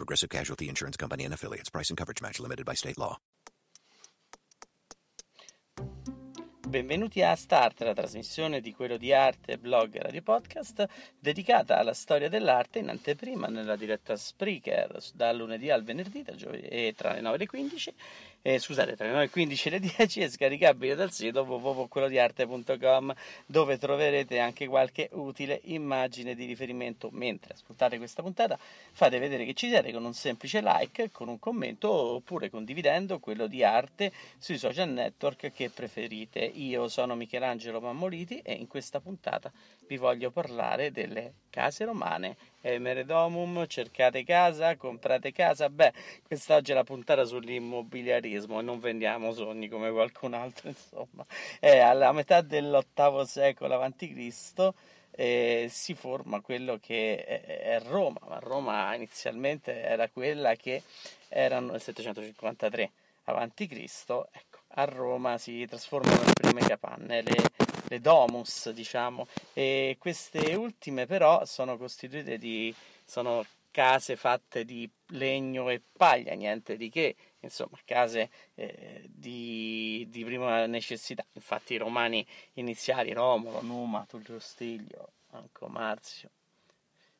Progressive Casualty Insurance Company and affiliates. Price and coverage match limited by state law. Benvenuti a Start, la trasmissione di quello di arte, blog e radio podcast dedicata alla storia dell'arte in anteprima nella diretta Spreaker dal lunedì al venerdì giovedì, e tra le 9 e le 15 eh, scusate, tra le 9.15 e le 10 è scaricabile dal sito www.quellodiarte.com dove troverete anche qualche utile immagine di riferimento. Mentre ascoltate questa puntata fate vedere che ci siete con un semplice like, con un commento oppure condividendo quello di arte sui social network che preferite. Io sono Michelangelo Mammoliti e in questa puntata vi voglio parlare delle case romane Emeredomum, cercate casa, comprate casa. Beh, quest'oggi è la puntata sull'immobiliarismo e non vendiamo sogni come qualcun altro, insomma. È alla metà dell'ottavo secolo a.C. Eh, si forma quello che è, Roma, ma Roma inizialmente era quella che era nel 753 a.C. Ecco, a Roma si trasformano le prime capanne, le, le domus, diciamo, e queste ultime però sono costituite di sono case fatte di legno e paglia, niente di che, insomma, case eh, di, di, prima necessità. Infatti i romani iniziali, Romolo, Numa, Tullio Stiglio, Anco Marzio,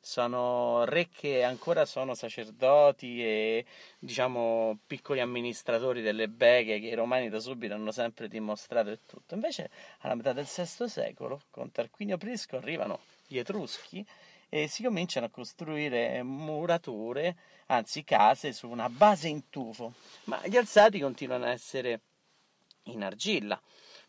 sono re che ancora sono sacerdoti e diciamo piccoli amministratori delle beghe che i romani da subito hanno sempre dimostrato e tutto. Invece alla metà del VI secolo con Tarquinio Prisco arrivano gli Etruschi e si cominciano a costruire murature, anzi case su una base in tufo, ma gli alzati continuano a essere in argilla.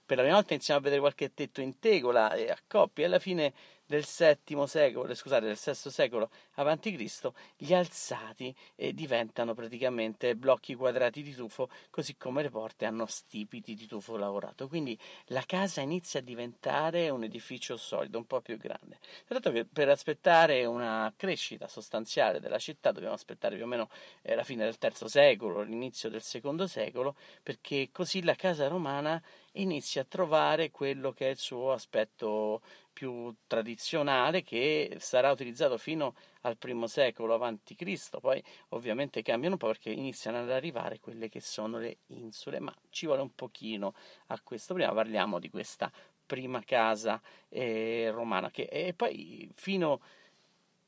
Per la prima volta iniziamo a vedere qualche tetto in tegola e a coppie, alla fine del VII secolo, scusate, del VI secolo a.C., gli alzati eh, diventano praticamente blocchi quadrati di tufo, così come le porte hanno stipiti di tufo lavorato. Quindi la casa inizia a diventare un edificio solido, un po' più grande. Dato che per aspettare una crescita sostanziale della città dobbiamo aspettare più o meno eh, la fine del III secolo, l'inizio del II secolo, perché così la casa romana inizia a trovare quello che è il suo aspetto più tradizionale che sarà utilizzato fino al primo secolo a.C. Poi ovviamente cambiano un po' perché iniziano ad arrivare quelle che sono le insule, ma ci vuole un pochino a questo. Prima parliamo di questa prima casa eh, romana che e poi fino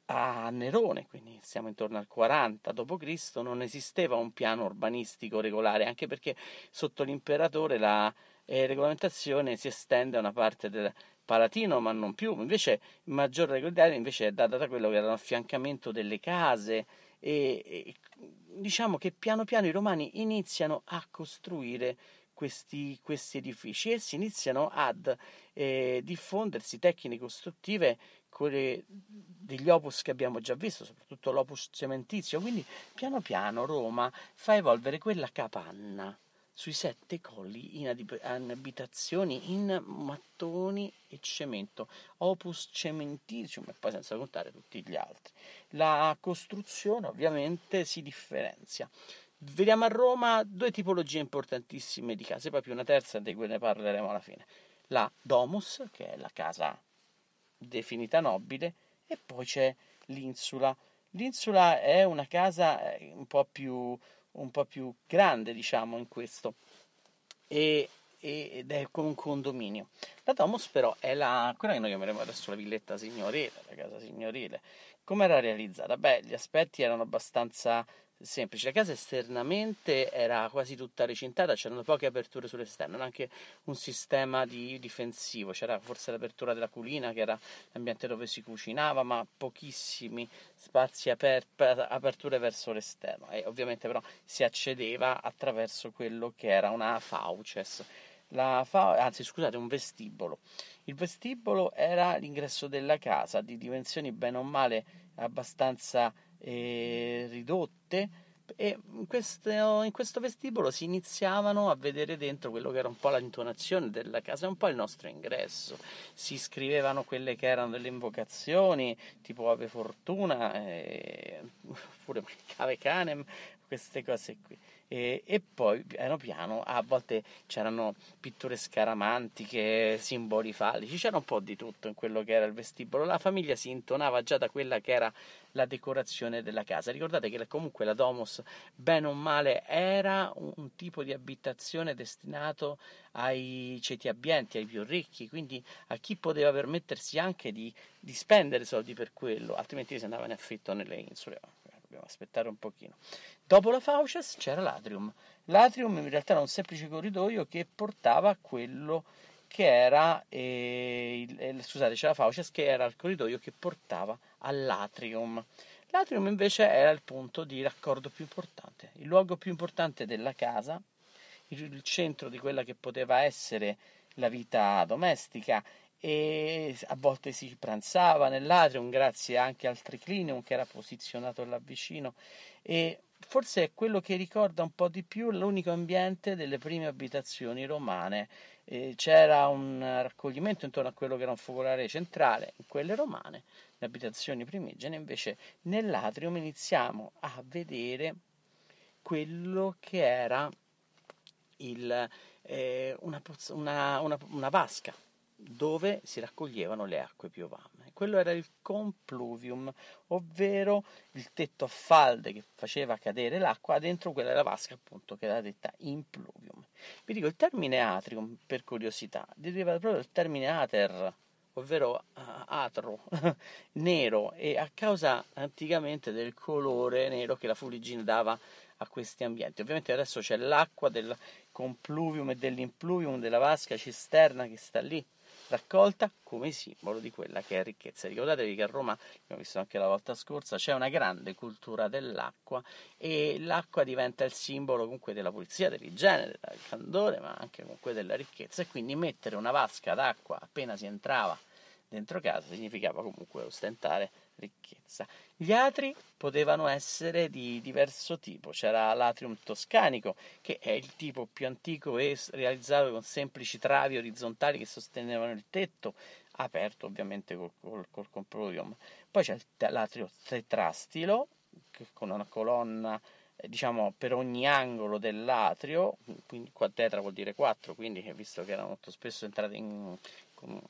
a Nerone, quindi siamo intorno al 40 d.C., non esisteva un piano urbanistico regolare, anche perché sotto l'imperatore la eh, regolamentazione si estende a una parte del, palatino, ma non più. Invece, maggior regolarità invece è data da quello che era l'affiancamento delle case e, e diciamo che piano piano i romani iniziano a costruire questi, questi edifici. E si iniziano ad eh, diffondersi tecniche costruttive quelle degli opus che abbiamo già visto, soprattutto l'opus cementizio, quindi piano piano Roma fa evolvere quella capanna sui sette colli in, adib- in abitazioni in mattoni e cemento, opus cementitium e poi senza contare tutti gli altri. La costruzione ovviamente si differenzia. Vediamo a Roma due tipologie importantissime di case, poi più una terza di cui ne parleremo alla fine. La domus, che è la casa definita nobile, e poi c'è l'insula. L'insula è una casa eh, un po' più un po' più grande, diciamo, in questo. E, ed è come un condominio. La Domus però è la, quella che noi chiameremo adesso la villetta signorile, la casa signorile. Come era realizzata? Beh, gli aspetti erano abbastanza semplice. La casa esternamente era quasi tutta recintata, c'erano poche aperture sull'esterno, era anche un sistema di difensivo, c'era forse l'apertura della culina che era l'ambiente dove si cucinava, ma pochissimi spazi aperti, aperture verso l'esterno e ovviamente però si accedeva attraverso quello che era una fauces. Fa- anzi, scusate, un vestibolo. Il vestibolo era l'ingresso della casa di dimensioni bene o male abbastanza eh, ridotte, e in questo, in questo, vestibolo si iniziavano a vedere dentro quello che era un po' l'intonazione della casa, un po' il nostro ingresso. Si scrivevano quelle che erano delle invocazioni, tipo Ave Fortuna, eh, pure Cave Canem, queste cose qui e, e, poi piano piano a volte c'erano pitture scaramantiche, simboli fallici, c'era un po' di tutto in quello che era il vestibolo. La famiglia si intonava già da quella che era la decorazione della casa. Ricordate che comunque la Domus, bene o male, era un tipo di abitazione destinato ai ceti abbienti, ai più ricchi, quindi a chi poteva permettersi anche di, di spendere soldi per quello, altrimenti si andava in affitto nelle insule dobbiamo aspettare un pochino. Dopo la Fauces c'era l'Atrium. L'Atrium in realtà era un semplice corridoio che portava a quello che era, eh, il, eh, scusate, c'era Fauces che era il corridoio che portava all'Atrium. L'Atrium invece era il punto di raccordo più importante, il luogo più importante della casa, il centro di quella che poteva essere la vita domestica e a volte si pranzava nell'atrium grazie anche al triclinium che era posizionato là vicino. E forse è quello che ricorda un po' di più l'unico ambiente delle prime abitazioni romane. E c'era un raccoglimento intorno a quello che era un focolare centrale in quelle romane, le abitazioni primigene, invece nell'atrium iniziamo a vedere quello che era il, eh, una, una, una, una vasca dove si raccoglievano le acque piovame. Quello era il compluvium, ovvero il tetto a falde che faceva cadere l'acqua dentro quella della vasca, appunto, che era detta impluvium. Vi dico il termine atrium, per curiosità, deriva proprio dal termine ater, ovvero uh, atro, nero, e a causa anticamente del colore nero che la fuligine dava a questi ambienti. Ovviamente adesso c'è l'acqua del compluvium e dell'impluvium della vasca cisterna che sta lì raccolta come simbolo di quella che è ricchezza. Ricordatevi che a Roma, abbiamo visto anche la volta scorsa, c'è una grande cultura dell'acqua e l'acqua diventa il simbolo comunque della pulizia, dell'igiene, del candore, ma anche comunque della ricchezza e quindi mettere una vasca d'acqua appena si entrava dentro casa significava comunque ostentare ricchezza. Gli atri potevano essere di diverso tipo, c'era l'atrium toscanico, che è il tipo più antico e realizzato con semplici travi orizzontali che sostenevano il tetto, aperto ovviamente col, col, col compluvium. Poi c'è l'atrio tetrastilo, con una colonna eh, diciamo per ogni angolo dell'atrio, quindi tetra vuol dire 4, quindi visto che erano molto spesso entrate in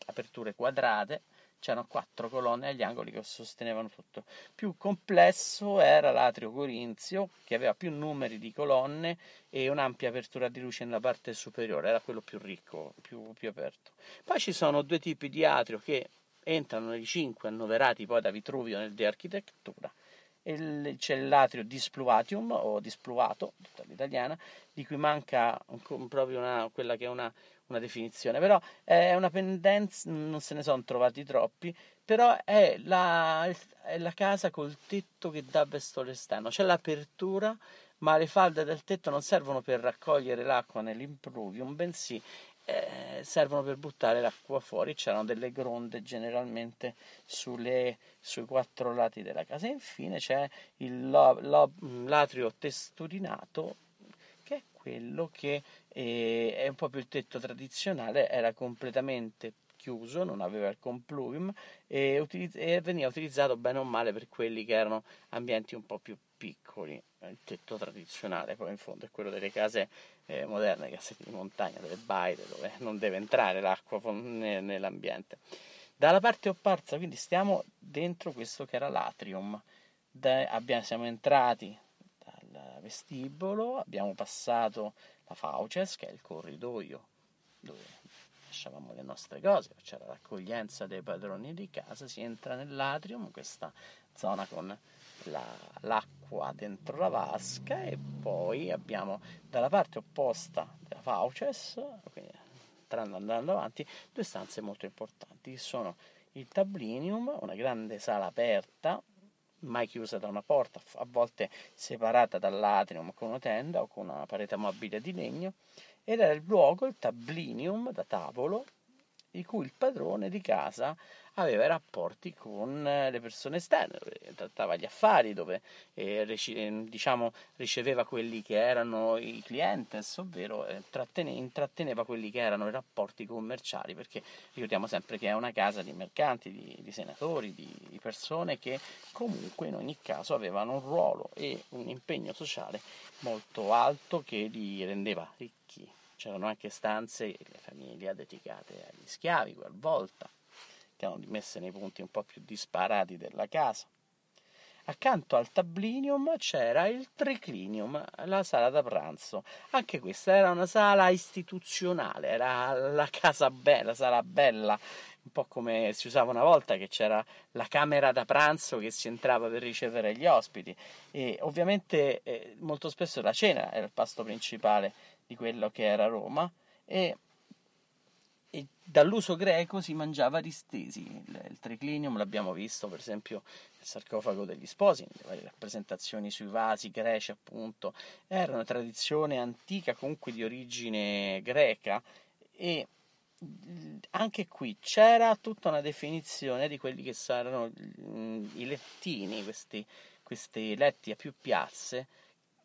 aperture quadrate, c'erano quattro colonne agli angoli che sostenevano tutto. Più complesso era l'atrio corinzio, che aveva più numeri di colonne e un'ampia apertura di luce nella parte superiore, era quello più ricco, più, più aperto. Poi ci sono due tipi di atrio che entrano nei cinque annoverati poi da Vitruvio nel di architettura. C'è l'atrio displuatium o displuato, tutta l'italiana, di cui manca un, proprio una, quella che è una una definizione, però è una pendenza, non se ne sono trovati troppi, però è la, è la casa col tetto che dà verso l'esterno, c'è l'apertura, ma le falde del tetto non servono per raccogliere l'acqua nell'impluvium, bensì eh, servono per buttare l'acqua fuori. C'erano delle gronde generalmente sulle, sui quattro lati della casa. E infine c'è il, lo, lo, l'atrio testurinato, che è quello che e po' più il tetto tradizionale, era completamente chiuso, non aveva il compluvium e, utilizz- e, veniva utilizzato bene o male per quelli che erano ambienti un po' più piccoli. Il tetto tradizionale poi in fondo è quello delle case eh, moderne, case di montagna, delle baite dove non deve entrare l'acqua nell'ambiente. Dalla parte opposta, quindi stiamo dentro questo che era l'atrium. Da, abbiamo, siamo entrati dal vestibolo, abbiamo passato la Fauces, che è il corridoio dove lasciavamo le nostre cose, c'era l'accoglienza dei padroni di casa, si entra nell'atrium, questa zona con la, l'acqua dentro la vasca e poi abbiamo dalla parte opposta della Fauces, quindi andando avanti, due stanze molto importanti, sono il tablinium, una grande sala aperta mai chiusa da una porta, a volte separata dall'atrium con una tenda o con una parete mobile di legno, ed era il luogo, il tablinium da tavolo, di cui il padrone di casa aveva rapporti con eh, le persone esterne, trattava gli affari, dove eh, diciamo, riceveva quelli che erano i clientes, ovvero eh, intratteneva quelli che erano i rapporti commerciali, perché ricordiamo sempre che è una casa di mercanti, di, di senatori, di, di persone che comunque in ogni caso avevano un ruolo e un impegno sociale molto alto che li rendeva ricchi. C'erano anche stanze e le famiglie dedicate agli schiavi, talvolta che erano messe nei punti un po' più disparati della casa. Accanto al tablinium c'era il triclinium, la sala da pranzo. Anche questa era una sala istituzionale, era la casa bella, la sala bella, un po' come si usava una volta che c'era la camera da pranzo che si entrava per ricevere gli ospiti e ovviamente eh, molto spesso la cena era il pasto principale di quello che era Roma e e dall'uso greco si mangiava distesi. Il, il triclinium l'abbiamo visto per esempio nel sarcofago degli sposi, nelle varie rappresentazioni sui vasi greci appunto, era una tradizione antica comunque di origine greca e anche qui c'era tutta una definizione di quelli che saranno i lettini, questi, questi letti a più piazze,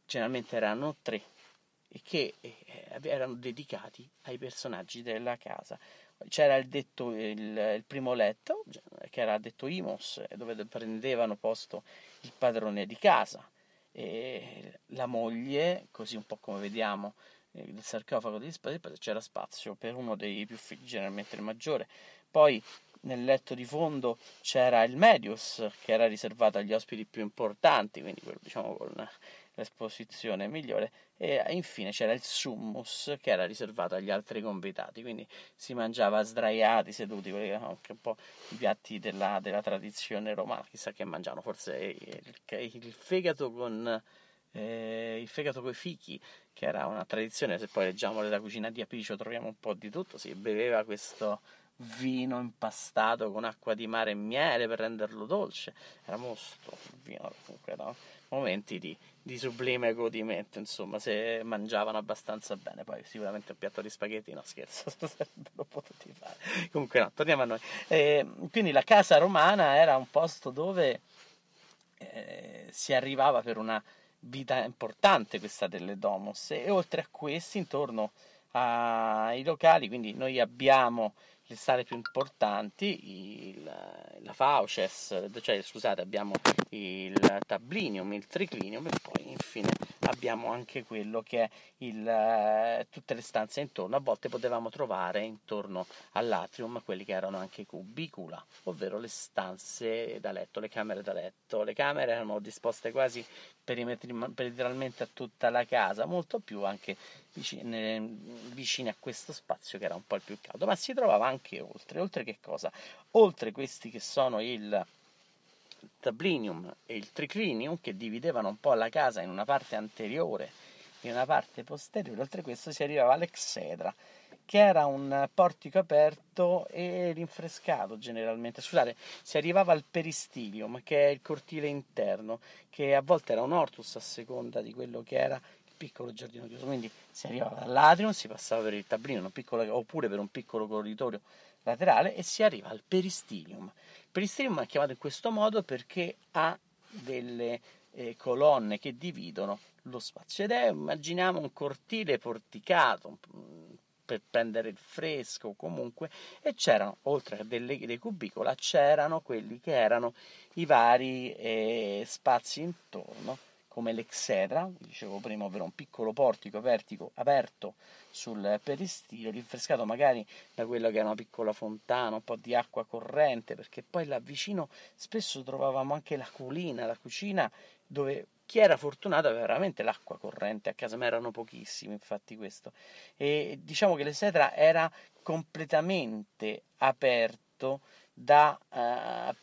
generalmente erano tre che eh, erano dedicati ai personaggi della casa. C'era il, detto, il, il primo letto, che era detto Imos, dove prendevano posto il padrone di casa, e la moglie, così un po' come vediamo nel eh, sarcofago degli spadi, c'era spazio per uno dei più figli, generalmente il maggiore. Poi nel letto di fondo c'era il medius, che era riservato agli ospiti più importanti, quindi quello diciamo con l'esposizione migliore e infine c'era il summus che era riservato agli altri convitati, quindi si mangiava sdraiati, seduti, quelli che erano anche un po' i piatti della, della tradizione romana, chissà che mangiavano, forse il, il fegato con eh, il fegato coi fichi, che era una tradizione, se poi leggiamo la cucina di Apicio troviamo un po' di tutto, si beveva questo vino impastato con acqua di mare e miele per renderlo dolce, era mostro il vino, comunque no? momenti di, di sublime godimento, insomma, se mangiavano abbastanza bene. Poi sicuramente un piatto di spaghetti, no scherzo, sarebbero potuti fare. Comunque no, torniamo a noi. Eh, quindi la casa romana era un posto dove eh, si arrivava per una vita importante questa delle domos e oltre a questi intorno ai locali, quindi noi abbiamo le sale più importanti, il, la Fauces, cioè scusate, abbiamo il Tablinium, il Triclinium e poi infine abbiamo anche quello che è il, tutte le stanze intorno. A volte potevamo trovare intorno all'atrium quelli che erano anche cubicula, ovvero le stanze da letto, le camere da letto. Le camere erano disposte quasi perimetralmente a tutta la casa, molto più anche vicine, vicine, a questo spazio che era un po' il più caldo, ma si trovava anche oltre. Oltre che cosa? Oltre questi che sono il tablinium e il triclinium che dividevano un po' la casa in una parte anteriore e una parte posteriore, oltre questo si arrivava all'exedra che era un portico aperto e rinfrescato generalmente. Scusate, si arrivava al peristilium, che è il cortile interno, che a volte era un ortus a seconda di quello che era piccolo giardino chiuso. Quindi si arrivava dall'atrium, si passava per il tablino, piccolo, oppure per un piccolo corridoio laterale e si arriva al peristilium. Il peristilium è chiamato in questo modo perché ha delle eh, colonne che dividono lo spazio ed è, immaginiamo, un cortile porticato, per prendere il fresco comunque e c'erano oltre a delle, dei cubicola c'erano quelli che erano i vari eh, spazi intorno come l'exedra, dicevo prima, ovvero un piccolo portico apertico, aperto sul peristilo, rinfrescato magari da quella che era una piccola fontana, un po' di acqua corrente, perché poi là vicino spesso trovavamo anche la colina, la cucina, dove chi era fortunato aveva veramente l'acqua corrente a casa, ma erano pochissimi, infatti questo. E diciamo che l'Esetra era completamente aperto da, uh,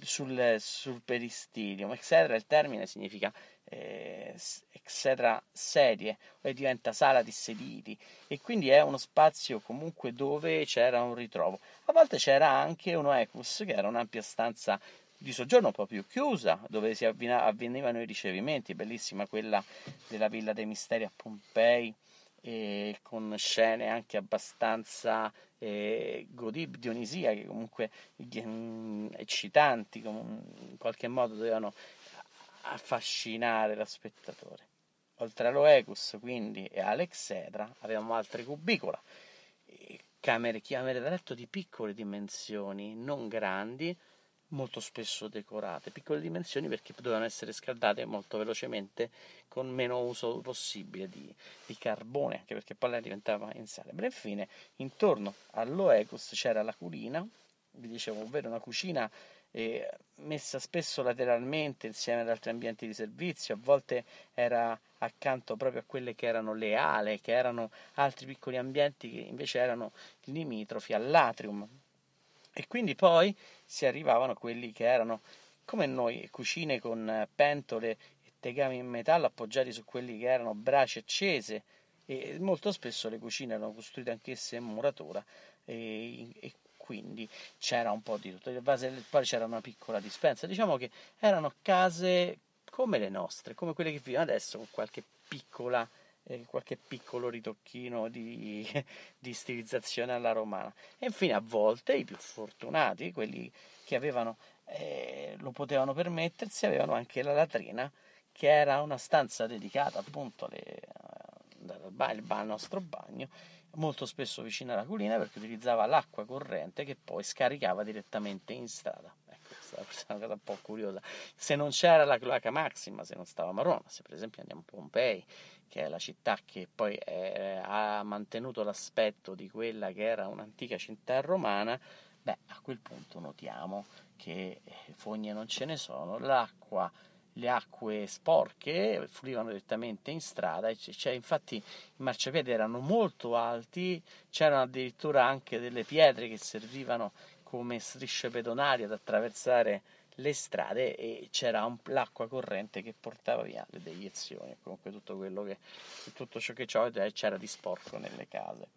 sul, sul peristilium. Exedra, il termine significa eh, exedra serie, e diventa sala di sedili e quindi è uno spazio comunque dove c'era un ritrovo. A volte c'era anche un oecus, che era un'ampia stanza di soggiorno un po' più chiusa, dove si avvenivano i ricevimenti, bellissima quella della Villa dei Misteri a Pompei, e con scene anche abbastanza eh, godib, dionisiache, comunque mm, eccitanti, in qualche modo dovevano affascinare lo spettatore. Oltre all'Oegus, quindi, e all'Exedra, avevamo altre cubicola, camere, camere da letto di piccole dimensioni, non grandi, molto spesso decorate, piccole dimensioni perché dovevano essere scaldate molto velocemente con meno uso possibile di, di carbone, anche perché poi lei diventava insalebre. Infine, intorno all'Oecus c'era la culina, vi dicevo, ovvero una cucina eh, messa spesso lateralmente insieme ad altri ambienti di servizio, a volte era accanto proprio a quelle che erano le ale, che erano altri piccoli ambienti che invece erano limitrofi all'atrium. E quindi poi si arrivavano quelli che erano come noi, cucine con pentole e tegami in metallo appoggiati su quelli che erano braci accese e molto spesso le cucine erano costruite anch'esse in muratura e, e quindi c'era un po' di tutto. Poi c'era una piccola dispensa. Diciamo che erano case come le nostre, come quelle che vivono adesso, con qualche piccola eh, qualche piccolo ritocchino di, di, stilizzazione alla romana. E infine a volte i più fortunati, quelli che avevano, eh, lo potevano permettersi, avevano anche la latrina, che era una stanza dedicata appunto alle, al, al nostro bagno, molto spesso vicino alla culina perché utilizzava l'acqua corrente che poi scaricava direttamente in strada. Ecco, questa è una cosa un po' curiosa. Se non c'era la cloaca maxima, se non stavamo a Roma, se per esempio andiamo a Pompei, che è la città che poi è, ha mantenuto l'aspetto di quella che era un'antica città romana, beh, a quel punto notiamo che eh, fogne non ce ne sono, l'acqua le acque sporche fluivano direttamente in strada, cioè, infatti i marciapiedi erano molto alti, c'erano addirittura anche delle pietre che servivano come strisce pedonali ad attraversare le strade e c'era un, l'acqua corrente che portava via le deiezioni comunque tutto che tutto ciò che c'era di sporco nelle case.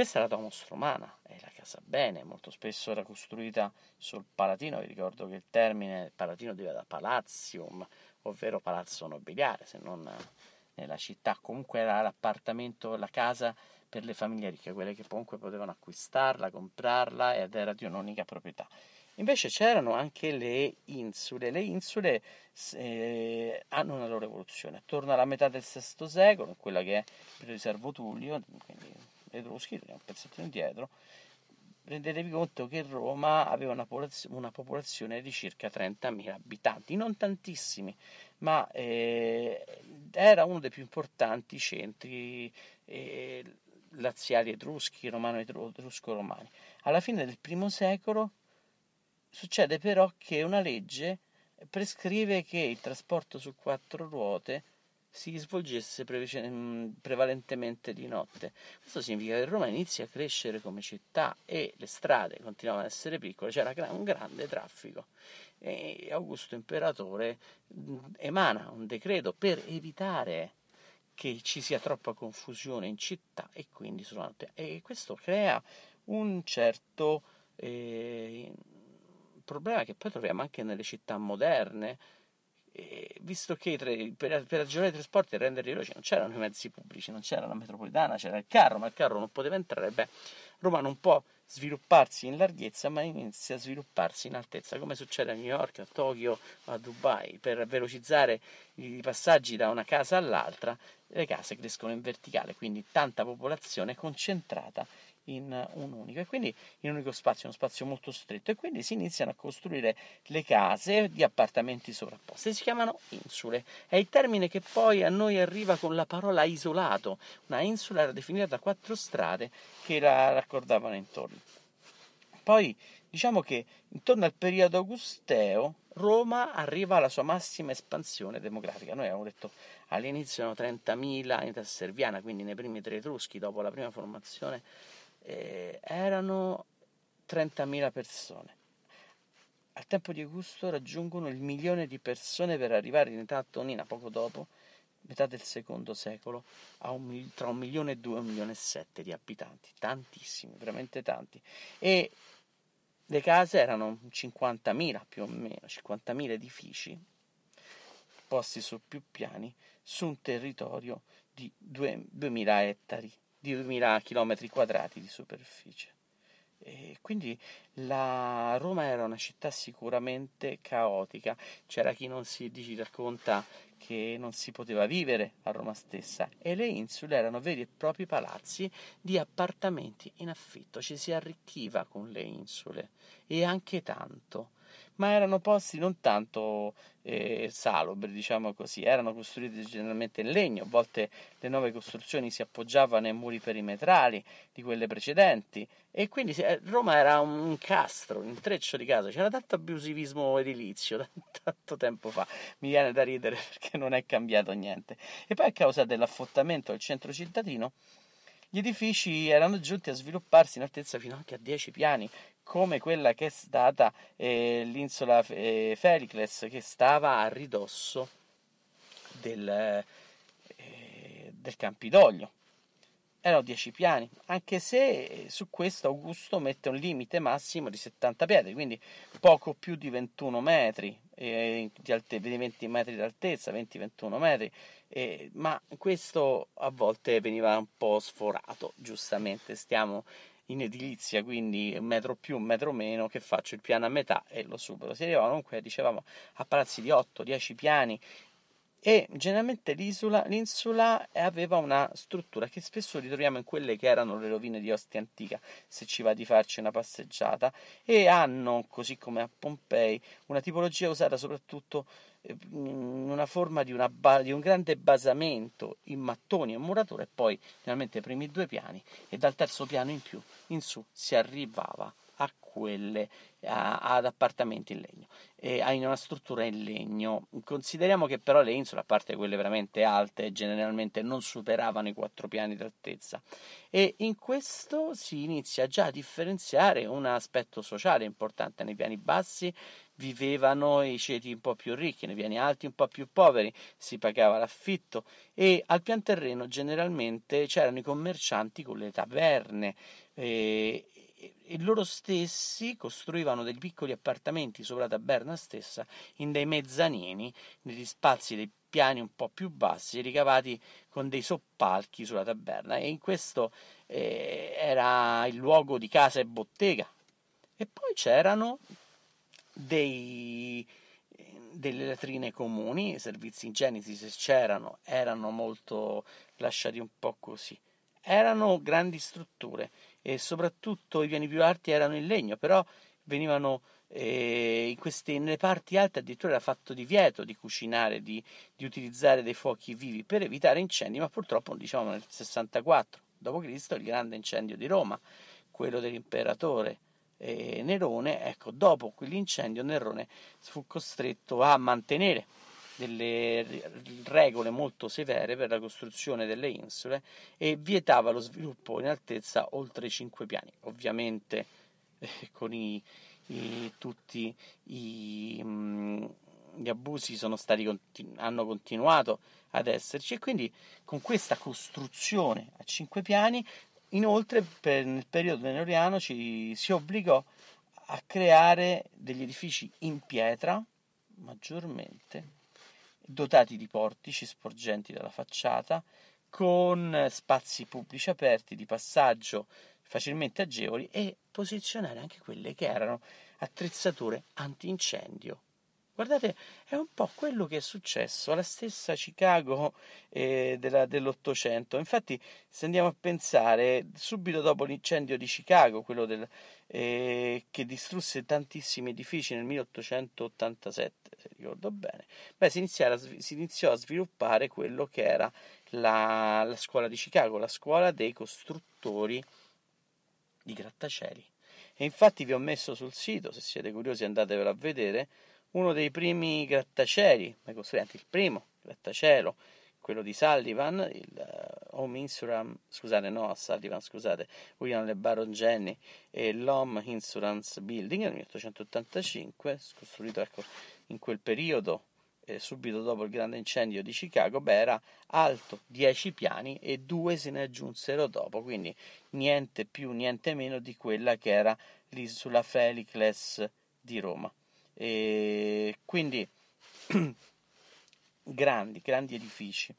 Questa è la Domus Romana, è la casa bene, molto spesso era costruita sul Palatino, vi ricordo che il termine Palatino deriva da Palatium, ovvero palazzo nobiliare, se non nella città, comunque era l'appartamento, la casa per le famiglie ricche, quelle che comunque potevano acquistarla, comprarla ed era di un'unica proprietà. Invece c'erano anche le insule. Le insule eh, hanno una loro evoluzione. Attorno alla metà del VI secolo, quella che è il periodo di Servo Tullio, quindi Etruschi, un pezzetto indietro, rendetevi conto che Roma aveva una, popolaz- una popolazione di circa 30.000 abitanti, non tantissimi, ma eh, era uno dei più importanti centri eh, laziali etruschi, romano-etrusco-romani. Alla fine del primo secolo Succede però che una legge prescrive che il trasporto su quattro ruote si svolgesse mm, prevalentemente di notte. Questo significa che Roma inizia a crescere come città e le strade continuavano ad essere piccole, c'era un grande traffico. E Augusto Imperatore mm, emana un decreto per evitare che ci sia troppa confusione in città e quindi sulla notte. E questo crea un certo eh, problema che poi troviamo anche nelle città moderne, visto che per, per agevolare i trasporti e renderli veloci non c'erano i mezzi pubblici, non c'era la metropolitana, c'era il carro, ma il carro non poteva entrare, beh, Roma non può svilupparsi in larghezza, ma inizia a svilupparsi in altezza, come succede a New York, a Tokyo, a Dubai. Per velocizzare i passaggi da una casa all'altra, le case crescono in verticale, quindi tanta popolazione concentrata in un unico e quindi in un unico spazio, uno spazio molto stretto e quindi si iniziano a costruire le case di appartamenti sovrapposti, si chiamano insule. È il termine che poi a noi arriva con la parola isolato. Una insula era definita da quattro strade che la raccordavano intorno. Poi diciamo che intorno al periodo augusteo Roma arriva alla sua massima espansione demografica. Noi abbiamo detto all'inizio erano 30.000 in età serviana, quindi nei primi tre etruschi, dopo la prima formazione eh, erano 30.000 persone. Al tempo di Augusto raggiungono il milione di persone per arrivare in età attonina poco dopo, metà del secondo secolo, un, tra un milione e due e un milione e sette di abitanti, tantissimi, veramente tanti. E le case erano 50.000 più o meno, 50.000 edifici posti su più piani su un territorio di 2000 ettari, di 2000 km quadrati di superficie. E quindi la Roma era una città sicuramente caotica, c'era chi non si ci racconta che non si poteva vivere a Roma stessa e le insule erano veri e propri palazzi di appartamenti in affitto, ci si arricchiva con le insule e anche tanto ma erano posti non tanto eh, salubri, diciamo così, erano costruiti generalmente in legno, a volte le nuove costruzioni si appoggiavano ai muri perimetrali di quelle precedenti e quindi eh, Roma era un incastro, un intreccio di case, c'era tanto abusivismo edilizio tanto tempo fa, mi viene da ridere perché non è cambiato niente. E poi a causa dell'affottamento del centro cittadino gli edifici erano giunti a svilupparsi in altezza fino anche a 10 piani, come quella che è stata eh, l'insola eh, Felicles, che stava a ridosso del, eh, del Campidoglio. Erano 10 piani, anche se su questo Augusto mette un limite massimo di 70 piedi, quindi poco più di 21 metri, eh, di, alte- di 20 metri d'altezza, 20-21 metri, eh, ma questo a volte veniva un po' sforato, giustamente, stiamo in edilizia, quindi un metro più, un metro meno, che faccio il piano a metà e lo supero. Si arrivava comunque, dicevamo, a palazzi di 8-10 piani e generalmente l'isola, l'insula aveva una struttura che spesso ritroviamo in quelle che erano le rovine di Ostia Antica, se ci va di farci una passeggiata, e hanno, così come a Pompei, una tipologia usata soprattutto in eh, una forma di, una di, un grande basamento in mattoni e muratura e poi generalmente i primi due piani e dal terzo piano in più in su si arrivava quelle a, ad appartamenti in legno. E in una struttura in legno. Consideriamo che però le insole a parte quelle veramente alte generalmente non superavano i quattro piani d'altezza e in questo si inizia già a differenziare un aspetto sociale importante. Nei piani bassi vivevano i ceti un po' più ricchi, nei piani alti un po' più poveri, si pagava l'affitto. E al pian terreno generalmente c'erano i commercianti con le taverne. E, e loro stessi costruivano dei piccoli appartamenti sopra la taberna stessa in dei mezzanini, negli spazi dei piani un po' più bassi, ricavati con dei soppalchi sulla taberna e in questo eh, era il luogo di casa e bottega. E poi c'erano dei, delle latrine comuni, i servizi igienici se c'erano erano molto lasciati un po' così. Erano grandi strutture e soprattutto i piani più alti erano in legno, però venivano eh, queste, nelle parti alte addirittura era fatto divieto di cucinare, di, di utilizzare dei fuochi vivi per evitare incendi, ma purtroppo diciamo nel 64 d.C. il grande incendio di Roma, quello dell'imperatore eh, Nerone, ecco, dopo quell'incendio Nerone fu costretto a mantenere delle regole molto severe per la costruzione delle insule e vietava lo sviluppo in altezza oltre i cinque piani. Ovviamente eh, con i, i, tutti i, mh, mm, gli abusi stati, hanno continuato ad esserci e quindi con questa costruzione a cinque piani Inoltre, per, nel periodo neoriano ci si obbligò a creare degli edifici in pietra, maggiormente, dotati di portici sporgenti dalla facciata, con spazi pubblici aperti di passaggio facilmente agevoli e posizionare anche quelle che erano attrezzature antincendio Guardate, è un po' quello che è successo alla stessa Chicago eh, della, dell'Ottocento. Infatti, se andiamo a pensare, subito dopo l'incendio di Chicago, quello del, eh, che distrusse tantissimi edifici nel 1887, se ricordo bene, beh, si, a, si, iniziò a sviluppare quello che era la, la scuola di Chicago, la scuola dei costruttori di grattacieli. E infatti vi ho messo sul sito, se siete curiosi andatevelo a vedere, uno dei primi grattacieli costruiti, il primo grattacielo, quello di Sullivan, il uh, Home Insurance, scusate, no, Sullivan, scusate, William Le Baron Jenny e l'Home Insurance Building nel 1885, costruito ecco, in quel periodo, eh, subito dopo il grande incendio di Chicago, beh, era alto 10 piani e due se ne aggiunsero dopo, quindi niente più, niente meno di quella che era l'isola Felicles di Roma. E quindi grandi, grandi edifici.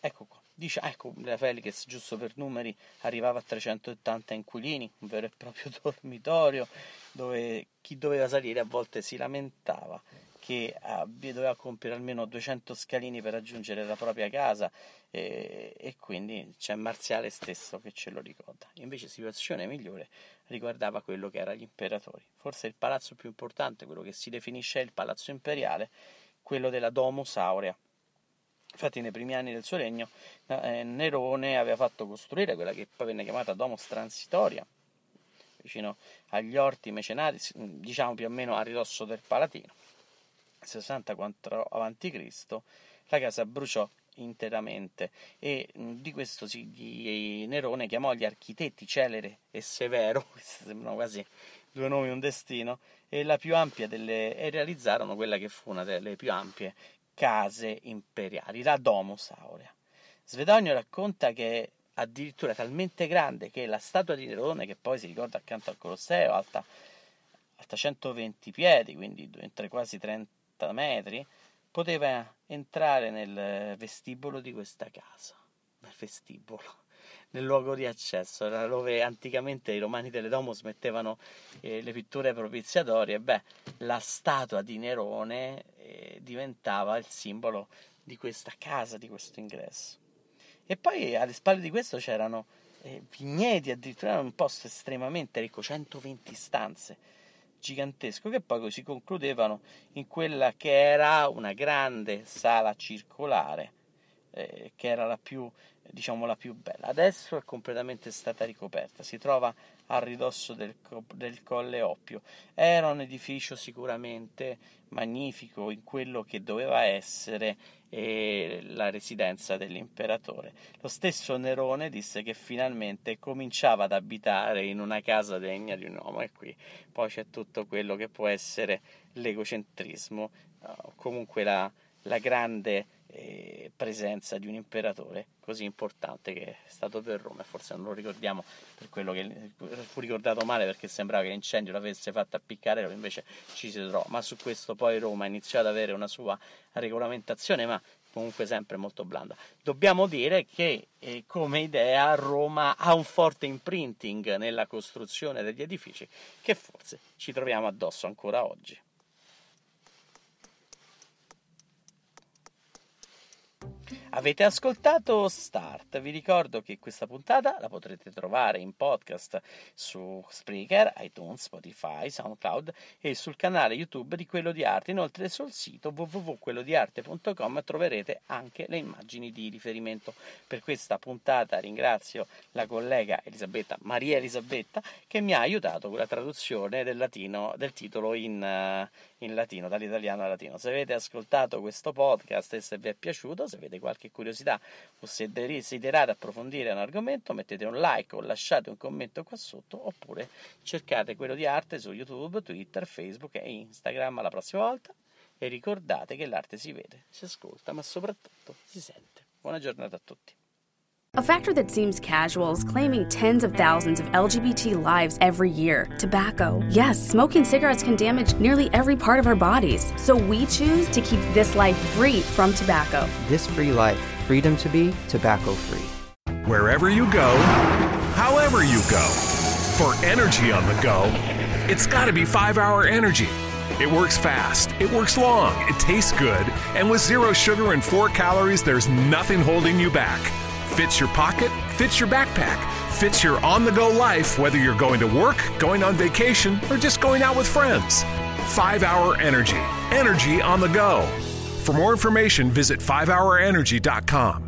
ecco qua. Dice, ecco, la Felix, giusto per numeri, arrivava a 380 inquilini, un vero e proprio dormitorio, dove chi doveva salire a volte si lamentava che doveva compiere almeno 200 scalini per raggiungere la propria casa e, e, quindi c'è Marziale stesso che ce lo ricorda. Invece situazione migliore riguardava quello che era gli imperatori. Forse il palazzo più importante, quello che si definisce il palazzo imperiale, quello della Domus Aurea. Infatti nei primi anni del suo regno eh, Nerone aveva fatto costruire quella che poi venne chiamata Domus Transitoria, vicino agli orti mecenati, diciamo più o meno a ridosso del Palatino 64 a.C., la casa bruciò interamente e di questo si, Nerone chiamò gli architetti Celere e Severo, questi sembrano quasi due nomi un destino, e, delle, e realizzarono quella che fu una delle più ampie case imperiali, la Domus Aurea. Svedogno racconta che addirittura talmente grande che la statua di Nerone, che poi si ricorda accanto al Colosseo, alta, alta 120 piedi, quindi quasi 30 metri, poteva entrare nel vestibolo di questa casa, nel vestibolo, nel luogo di accesso, era dove anticamente i romani delle Domus mettevano eh, le pitture propiziatorie, beh, la statua di Nerone eh, diventava il simbolo di questa casa, di questo ingresso. E poi alle spalle di questo c'erano eh, vigneti, addirittura un posto estremamente ricco, 120 stanze gigantesco che poi si concludevano in quella che era una grande sala circolare eh, che era la più diciamo la più bella adesso è completamente stata ricoperta si trova a ridosso del, del Colle Oppio. Era un edificio sicuramente magnifico in quello che doveva essere eh, la residenza dell'imperatore. Lo stesso Nerone disse che finalmente cominciava ad abitare in una casa degna di un uomo e qui poi c'è tutto quello che può essere l'egocentrismo, o comunque la, la grande eh, presenza di un imperatore così importante che è stato per Roma e forse non lo ricordiamo per quello che fu ricordato male perché sembrava che l'incendio l'avesse fatto appiccare invece ci si trovò ma su questo poi Roma iniziò ad avere una sua regolamentazione ma comunque sempre molto blanda. Dobbiamo dire che eh, come idea Roma ha un forte imprinting nella costruzione degli edifici che forse ci troviamo addosso ancora oggi Avete ascoltato Start, vi ricordo che questa puntata la potrete trovare in podcast su Spreaker, iTunes, Spotify, SoundCloud e sul canale YouTube di Quello di Arte. Inoltre sul sito www.quellodiarte.com troverete anche le immagini di riferimento. Per questa puntata ringrazio la collega Elisabetta, Maria Elisabetta, che mi ha aiutato con la traduzione del, latino, del titolo in, uh, in latino, dall'italiano al latino. Se avete ascoltato questo podcast e se vi è piaciuto, se avete qualche curiosità o se desiderate approfondire un argomento, mettete un like o lasciate un commento qua sotto oppure cercate quello di arte su YouTube, Twitter, Facebook e Instagram alla prossima volta e ricordate che l'arte si vede, si ascolta, ma soprattutto si sente. Buona giornata a tutti. A factor that seems casual is claiming tens of thousands of LGBT lives every year. Tobacco. Yes, smoking cigarettes can damage nearly every part of our bodies. So we choose to keep this life free from tobacco. This free life, freedom to be tobacco free. Wherever you go, however you go. For energy on the go, it's got to be 5 Hour Energy. It works fast, it works long, it tastes good, and with zero sugar and 4 calories, there's nothing holding you back. Fits your pocket, fits your backpack, fits your on the go life, whether you're going to work, going on vacation, or just going out with friends. 5 Hour Energy. Energy on the go. For more information, visit 5hourenergy.com.